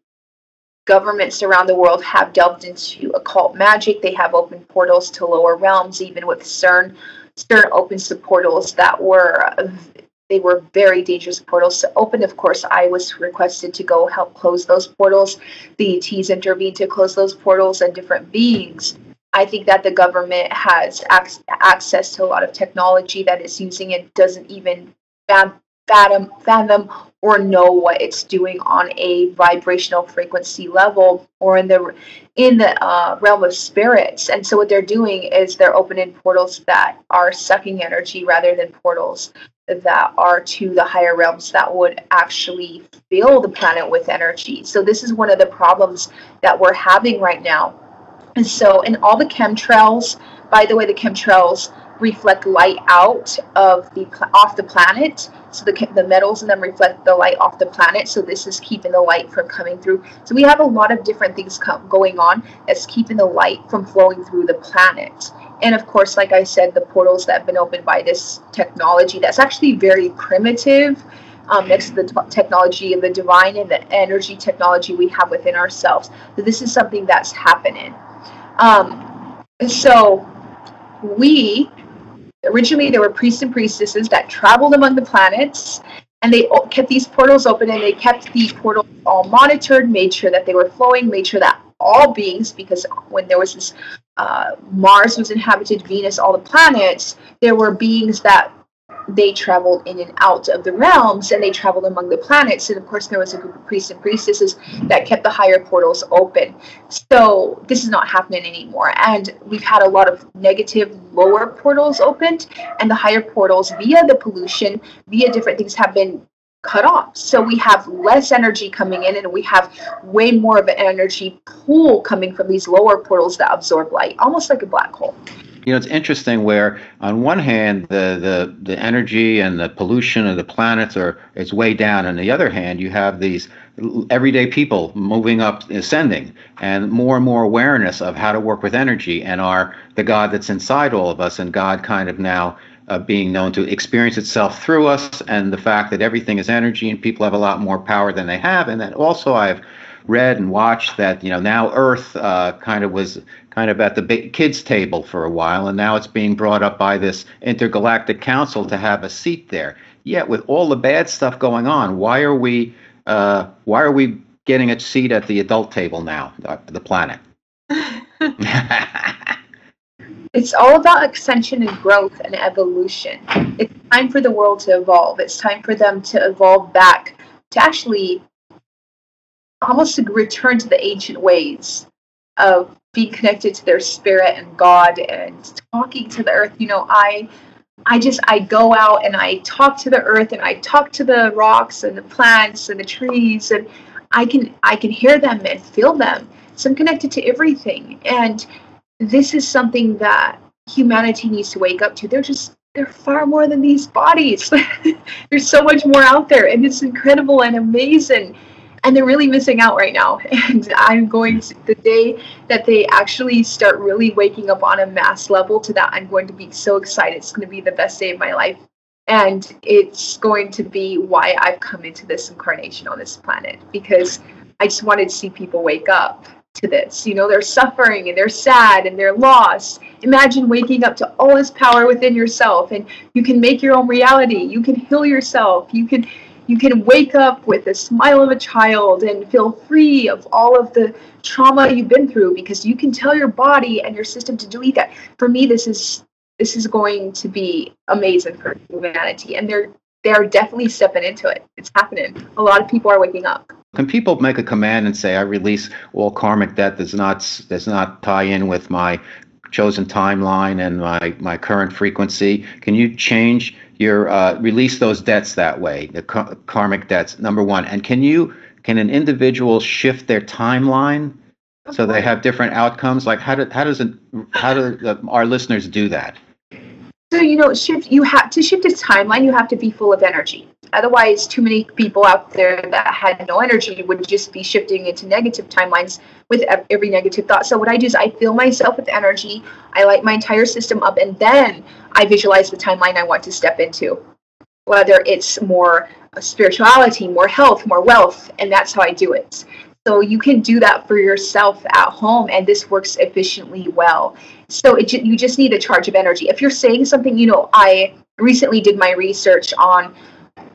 governments around the world have delved into occult magic. They have opened portals to lower realms, even with CERN. CERN opens the portals that were they were very dangerous portals to open. Of course, I was requested to go help close those portals. The ETs intervened to close those portals and different beings. I think that the government has ac- access to a lot of technology that is using and doesn't even fathom, fathom or know what it's doing on a vibrational frequency level or in the in the uh, realm of spirits. And so what they're doing is they're opening portals that are sucking energy rather than portals that are to the higher realms that would actually fill the planet with energy. So this is one of the problems that we're having right now. And so in all the chemtrails, by the way, the chemtrails reflect light out of the off the planet. So the, the metals in them reflect the light off the planet. So this is keeping the light from coming through. So we have a lot of different things going on that's keeping the light from flowing through the planet. And of course like i said the portals that have been opened by this technology that's actually very primitive um, next to the t- technology of the divine and the energy technology we have within ourselves. So this is something that's happening. Um, so we originally there were priests and priestesses that traveled among the planets and they kept these portals open and they kept the portals all monitored made sure that they were flowing made sure that all beings because when there was this uh, mars was inhabited venus all the planets there were beings that they traveled in and out of the realms and they traveled among the planets. And of course, there was a group of priests and priestesses that kept the higher portals open. So this is not happening anymore. And we've had a lot of negative lower portals opened, and the higher portals, via the pollution, via different things, have been cut off. So we have less energy coming in, and we have way more of an energy pool coming from these lower portals that absorb light, almost like a black hole. You know, it's interesting where on one hand the, the, the energy and the pollution of the planets are is way down. On the other hand, you have these everyday people moving up, ascending, and more and more awareness of how to work with energy and are the God that's inside all of us, and God kind of now uh, being known to experience itself through us, and the fact that everything is energy and people have a lot more power than they have, and that also I've read and watched that you know now Earth uh, kind of was kind of at the big kids table for a while, and now it's being brought up by this intergalactic council to have a seat there. Yet with all the bad stuff going on, why are we uh, why are we getting a seat at the adult table now, the planet? [LAUGHS] it's all about extension and growth and evolution. It's time for the world to evolve. It's time for them to evolve back to actually almost to return to the ancient ways of being connected to their spirit and God and talking to the earth. You know, I I just I go out and I talk to the earth and I talk to the rocks and the plants and the trees and I can I can hear them and feel them. So I'm connected to everything. And this is something that humanity needs to wake up to. They're just they're far more than these bodies. [LAUGHS] There's so much more out there and it's incredible and amazing and they're really missing out right now. [LAUGHS] And I'm going to, the day that they actually start really waking up on a mass level to that, I'm going to be so excited. It's going to be the best day of my life. And it's going to be why I've come into this incarnation on this planet because I just wanted to see people wake up to this. You know, they're suffering and they're sad and they're lost. Imagine waking up to all this power within yourself and you can make your own reality. You can heal yourself. You can you can wake up with the smile of a child and feel free of all of the trauma you've been through because you can tell your body and your system to delete that. For me, this is this is going to be amazing for humanity, and they're they're definitely stepping into it. It's happening. A lot of people are waking up. Can people make a command and say, "I release all karmic debt does not does not tie in with my chosen timeline and my my current frequency"? Can you change your uh, release those debts that way, the ca- karmic debts. Number one, and can you can an individual shift their timeline so they have different outcomes? Like how do how does it how do the, our listeners do that? So you know, shift you have to shift a timeline. You have to be full of energy. Otherwise, too many people out there that had no energy would just be shifting into negative timelines with every negative thought. So what I do is I fill myself with energy. I light my entire system up, and then I visualize the timeline I want to step into. Whether it's more spirituality, more health, more wealth, and that's how I do it. So you can do that for yourself at home, and this works efficiently well. So it, you just need a charge of energy. If you're saying something, you know, I recently did my research on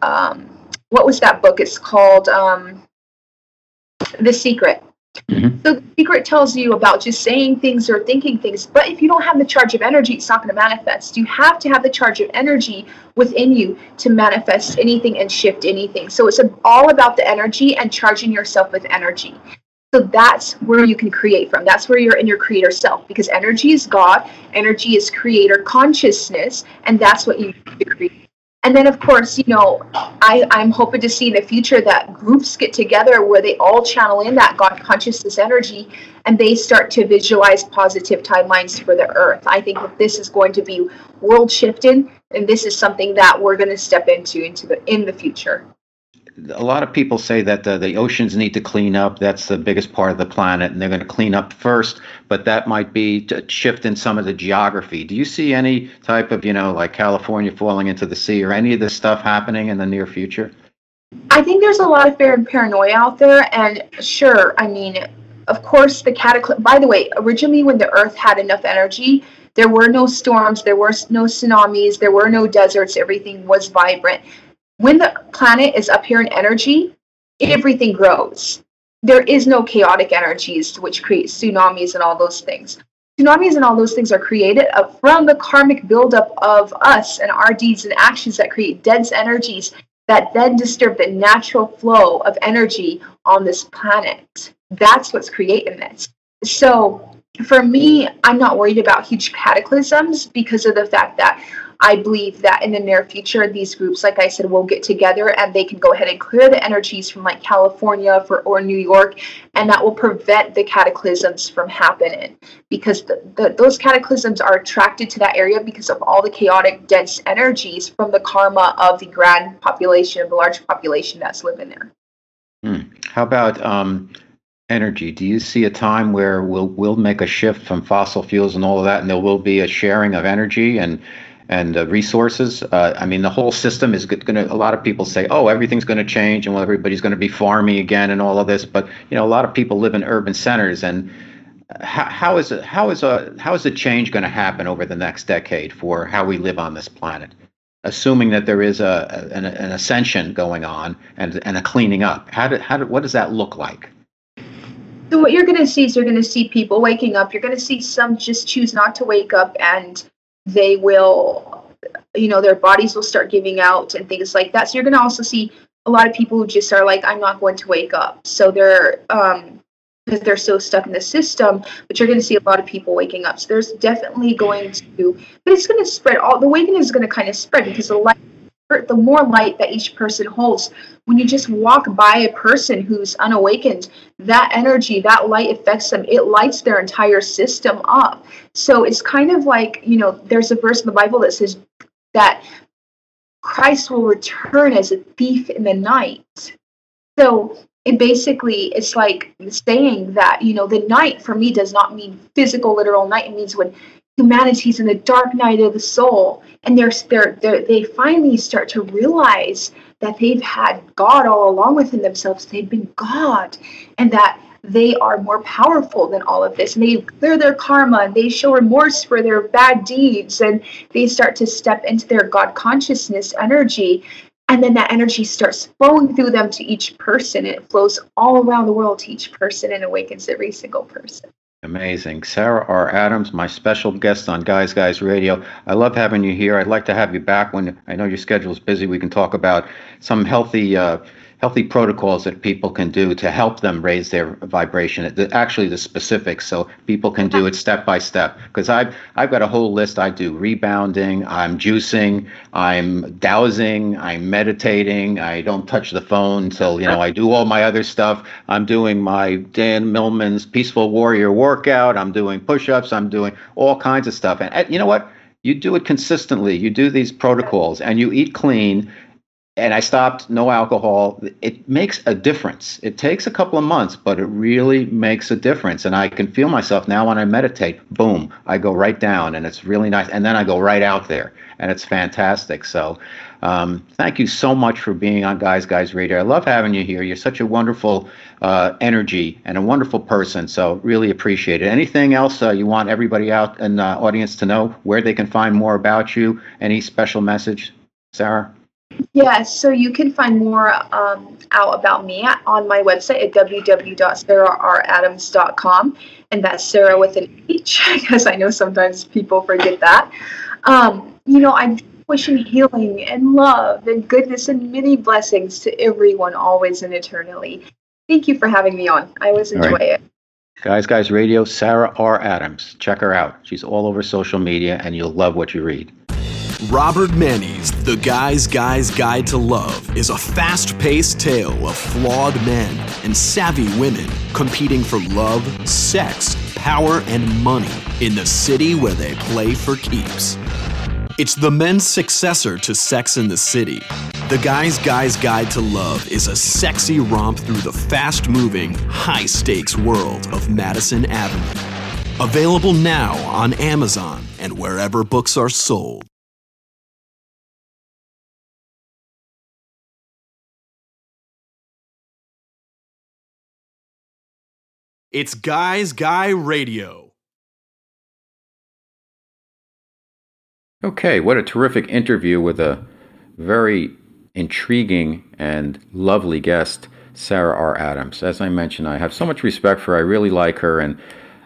um, what was that book? It's called um, The Secret. Mm-hmm. So the secret tells you about just saying things or thinking things, but if you don't have the charge of energy, it's not going to manifest. You have to have the charge of energy within you to manifest anything and shift anything. So it's all about the energy and charging yourself with energy. So that's where you can create from. That's where you're in your creator self because energy is God, energy is creator consciousness, and that's what you need to create. And then, of course, you know, I, I'm hoping to see in the future that groups get together where they all channel in that God consciousness energy and they start to visualize positive timelines for the earth. I think that this is going to be world shifting and this is something that we're going to step into into the in the future a lot of people say that the, the oceans need to clean up. That's the biggest part of the planet, and they're going to clean up first. But that might be to shift in some of the geography. Do you see any type of, you know, like California falling into the sea, or any of this stuff happening in the near future? I think there's a lot of fear and paranoia out there, and sure, I mean, of course, the cataclysm. By the way, originally when the Earth had enough energy, there were no storms, there were no tsunamis, there were no deserts. Everything was vibrant when the planet is up here in energy, everything grows. There is no chaotic energies which create tsunamis and all those things. Tsunamis and all those things are created from the karmic buildup of us and our deeds and actions that create dense energies that then disturb the natural flow of energy on this planet. That's what's creating this. So for me, I'm not worried about huge cataclysms because of the fact that I believe that in the near future, these groups, like I said, will get together and they can go ahead and clear the energies from like California for, or New York, and that will prevent the cataclysms from happening because the, the, those cataclysms are attracted to that area because of all the chaotic, dense energies from the karma of the grand population, the large population that's living there. Hmm. How about um, energy? Do you see a time where we'll we'll make a shift from fossil fuels and all of that, and there will be a sharing of energy and and uh, resources. Uh, I mean, the whole system is going to. A lot of people say, "Oh, everything's going to change, and well, everybody's going to be farming again, and all of this." But you know, a lot of people live in urban centers, and how, how is it? How is a how is the change going to happen over the next decade for how we live on this planet? Assuming that there is a an, an ascension going on and and a cleaning up. How did how did, what does that look like? So what you're going to see is you're going to see people waking up. You're going to see some just choose not to wake up, and they will, you know, their bodies will start giving out and things like that. So you're going to also see a lot of people who just are like, I'm not going to wake up. So they're um, because they're so stuck in the system. But you're going to see a lot of people waking up. So there's definitely going to, but it's going to spread. All the waking is going to kind of spread because the light the more light that each person holds. When you just walk by a person who's unawakened that energy that light affects them. It lights their entire system up. So it's kind of like you know there's a verse in the bible that says that christ will return as a thief in the night. So it basically it's like saying that you know the night for me does not mean physical literal night. It means when humanity's in the dark night of the soul. And they're, they're, they're, they finally start to realize that they've had god all along within themselves. They've been god and that they are more powerful than all of this. And they clear their karma and they show remorse for their bad deeds. And they start to step into their god consciousness energy. And then that energy starts flowing through them to each person. It flows all around the world to each person and awakens every single person Amazing. Sarah R. Adams, my special guest on Guys Guys Radio. I love having you here. I'd like to have you back when I know your schedule is busy. We can talk about some healthy uh, healthy protocols that people can do to help them raise their vibration. The, actually, the specifics, so people can do it step by step. Because I've I've got a whole list. I do rebounding. I'm juicing. I'm dowsing. I'm meditating. I don't touch the phone until you know I do all my other stuff. I'm doing my Dan Millman's Peaceful Warrior workout. I'm doing push-ups. I'm doing all kinds of stuff. And you know what? You do it consistently. You do these protocols, and you eat clean and I stopped no alcohol. It makes a difference. It takes a couple of months, but it really makes a difference. And I can feel myself now when I meditate, boom, I go right down and it's really nice. And then I go right out there and it's fantastic. So um, thank you so much for being on Guys Guys Radio. I love having you here. You're such a wonderful uh, energy and a wonderful person. So really appreciate it. Anything else uh, you want everybody out in the audience to know where they can find more about you? Any special message, Sarah? Yes, so you can find more um, out about me on my website at www.sarahradams.com. And that's Sarah with an H, [LAUGHS] because I know sometimes people forget that. Um, you know, I'm wishing healing and love and goodness and many blessings to everyone, always and eternally. Thank you for having me on. I always enjoy right. it. Guys, Guys Radio, Sarah R. Adams. Check her out. She's all over social media, and you'll love what you read. Robert Manni's The Guy's Guy's Guide to Love is a fast paced tale of flawed men and savvy women competing for love, sex, power, and money in the city where they play for keeps. It's the men's successor to Sex in the City. The Guy's Guy's Guide to Love is a sexy romp through the fast moving, high stakes world of Madison Avenue. Available now on Amazon and wherever books are sold. It's Guys Guy Radio. Okay, what a terrific interview with a very intriguing and lovely guest, Sarah R. Adams. As I mentioned, I have so much respect for her. I really like her and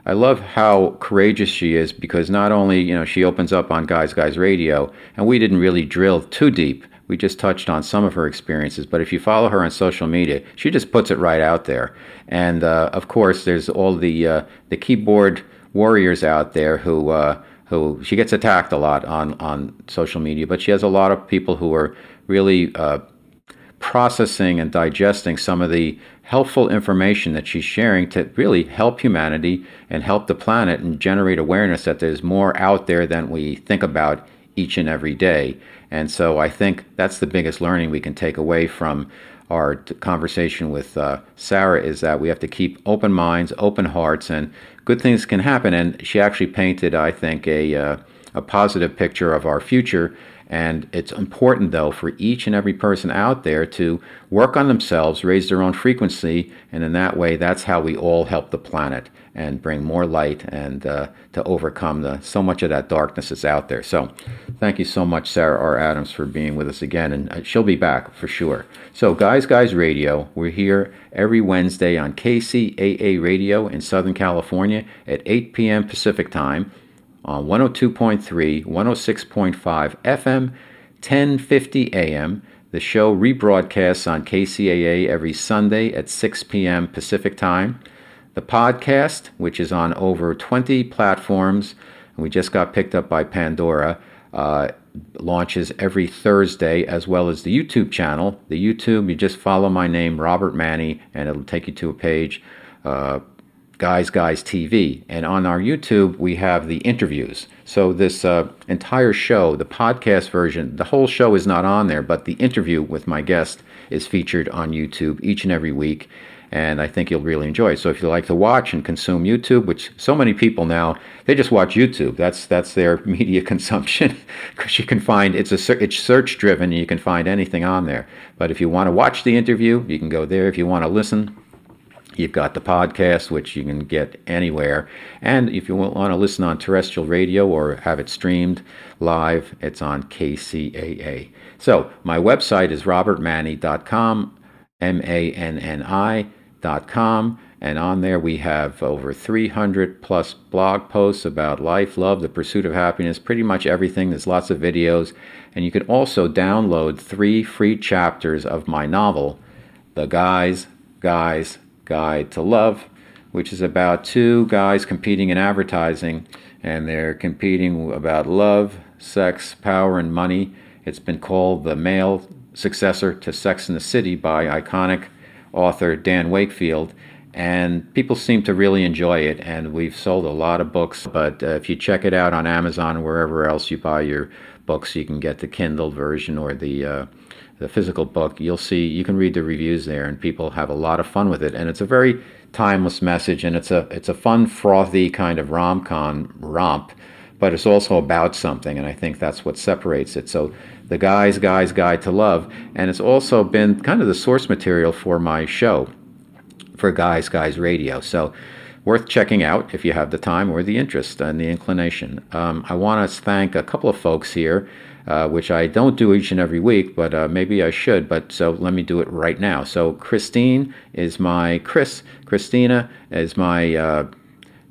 I love how courageous she is because not only, you know, she opens up on Guys Guys Radio and we didn't really drill too deep. We just touched on some of her experiences, but if you follow her on social media, she just puts it right out there. And uh, of course, there's all the uh, the keyboard warriors out there who uh, who she gets attacked a lot on on social media, but she has a lot of people who are really uh, processing and digesting some of the helpful information that she's sharing to really help humanity and help the planet and generate awareness that there's more out there than we think about each and every day. And so I think that's the biggest learning we can take away from our conversation with uh, Sarah is that we have to keep open minds, open hearts, and good things can happen. And she actually painted, I think, a uh, a positive picture of our future. And it's important, though, for each and every person out there to work on themselves, raise their own frequency, and in that way, that's how we all help the planet and bring more light and uh, to overcome the so much of that darkness that's out there. So, thank you so much, Sarah R. Adams, for being with us again, and uh, she'll be back for sure. So, Guys Guys Radio, we're here every Wednesday on KCAA Radio in Southern California at 8 p.m. Pacific Time on 102.3, 106.5 FM, 1050 AM. The show rebroadcasts on KCAA every Sunday at 6 p.m. Pacific Time. The podcast, which is on over 20 platforms, and we just got picked up by Pandora, uh, launches every Thursday, as well as the YouTube channel. The YouTube, you just follow my name, Robert Manni, and it'll take you to a page. Uh, Guys Guys TV. And on our YouTube, we have the interviews. So, this uh, entire show, the podcast version, the whole show is not on there, but the interview with my guest is featured on YouTube each and every week. And I think you'll really enjoy it. So, if you like to watch and consume YouTube, which so many people now, they just watch YouTube. That's that's their [LAUGHS] media consumption because you can find it's a it's search driven and you can find anything on there. But if you want to watch the interview, you can go there. If you want to listen, You've got the podcast, which you can get anywhere. And if you want to listen on terrestrial radio or have it streamed live, it's on KCAA. So my website is robertmanni.com, M A N N I.com. And on there, we have over 300 plus blog posts about life, love, the pursuit of happiness, pretty much everything. There's lots of videos. And you can also download three free chapters of my novel, The Guys, Guys, Guide to Love, which is about two guys competing in advertising, and they're competing about love, sex, power, and money. It's been called the male successor to Sex in the City by iconic author Dan Wakefield. And people seem to really enjoy it, and we've sold a lot of books. But uh, if you check it out on Amazon wherever else you buy your books, you can get the Kindle version or the uh, the physical book, you'll see you can read the reviews there, and people have a lot of fun with it. And it's a very timeless message, and it's a it's a fun, frothy kind of rom com romp, but it's also about something, and I think that's what separates it. So the guy's guy's guide to love, and it's also been kind of the source material for my show, for Guys Guys Radio. So worth checking out if you have the time or the interest and the inclination. Um, I want to thank a couple of folks here uh, which I don't do each and every week, but uh, maybe I should. But so let me do it right now. So Christine is my Chris. Christina is my uh,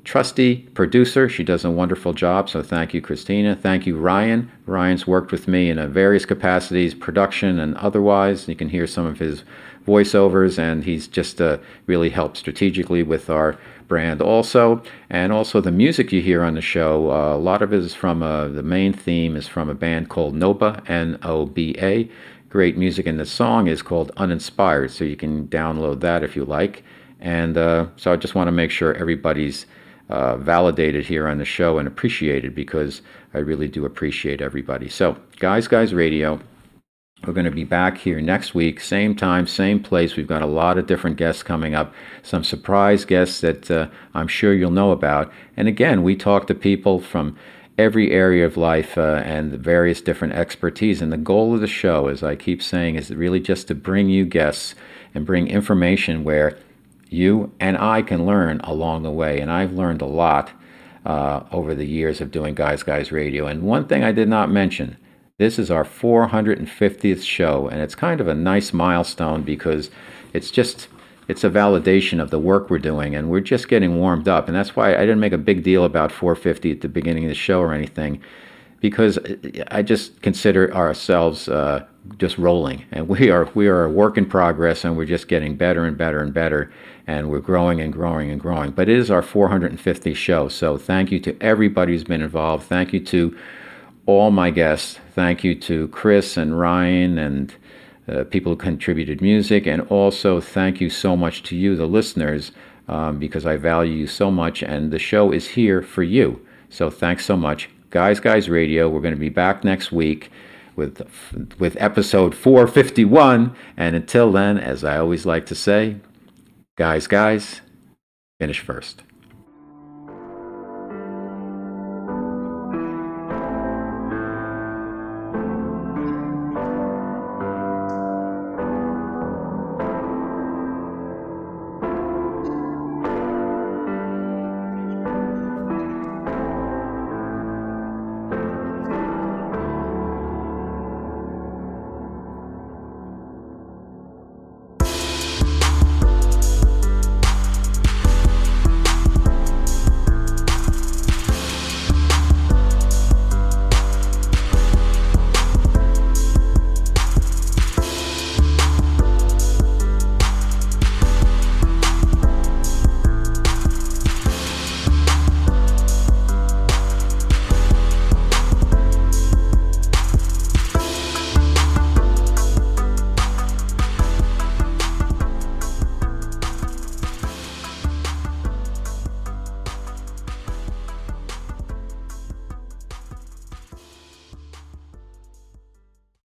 trusty producer. She does a wonderful job. So thank you, Christina. Thank you, Ryan. Ryan's worked with me in various capacities, production and otherwise. You can hear some of his voiceovers, and he's just uh, really helped strategically with our brand also. And also the music you hear on the show, uh, a lot of it is from uh, the main theme is from a band called Noba, N O B A. Great music, and the song is called Uninspired, so you can download that if you like. And uh, so I just want to make sure everybody's uh, validated here on the show and appreciated because I really do appreciate everybody. So, Guys Guys Radio, we're going to be back here next week, same time, same place. We've got a lot of different guests coming up, some surprise guests that uh, I'm sure you'll know about. And again, we talk to people from every area of life uh, and various different expertise. And the goal of the show, as I keep saying, is really just to bring you guests and bring information where you and I can learn along the way. And I've learned a lot uh, over the years of doing Guys Guys Radio. And one thing I did not mention this is our 450th show, and it's kind of a nice milestone because it's just it's a validation of the work we're doing, and we're just getting warmed up. And that's why I didn't make a big deal about 450 at the beginning of the show or anything, because I just consider ourselves uh, just rolling, and we are we are a work in progress, and we're just getting better and better and better, and we're growing and growing and growing. But it is our 450th show, so thank you to everybody who's been involved. Thank you to all my guests. Thank you to Chris and Ryan and uh, people who contributed music, and also thank you so much to you, the listeners, um, because I value you so much, and the show is here for you. So thanks so much, Guys Guys Radio. We're going to be back next week with with episode 451, and until then, as I always like to say, guys, guys, finish first.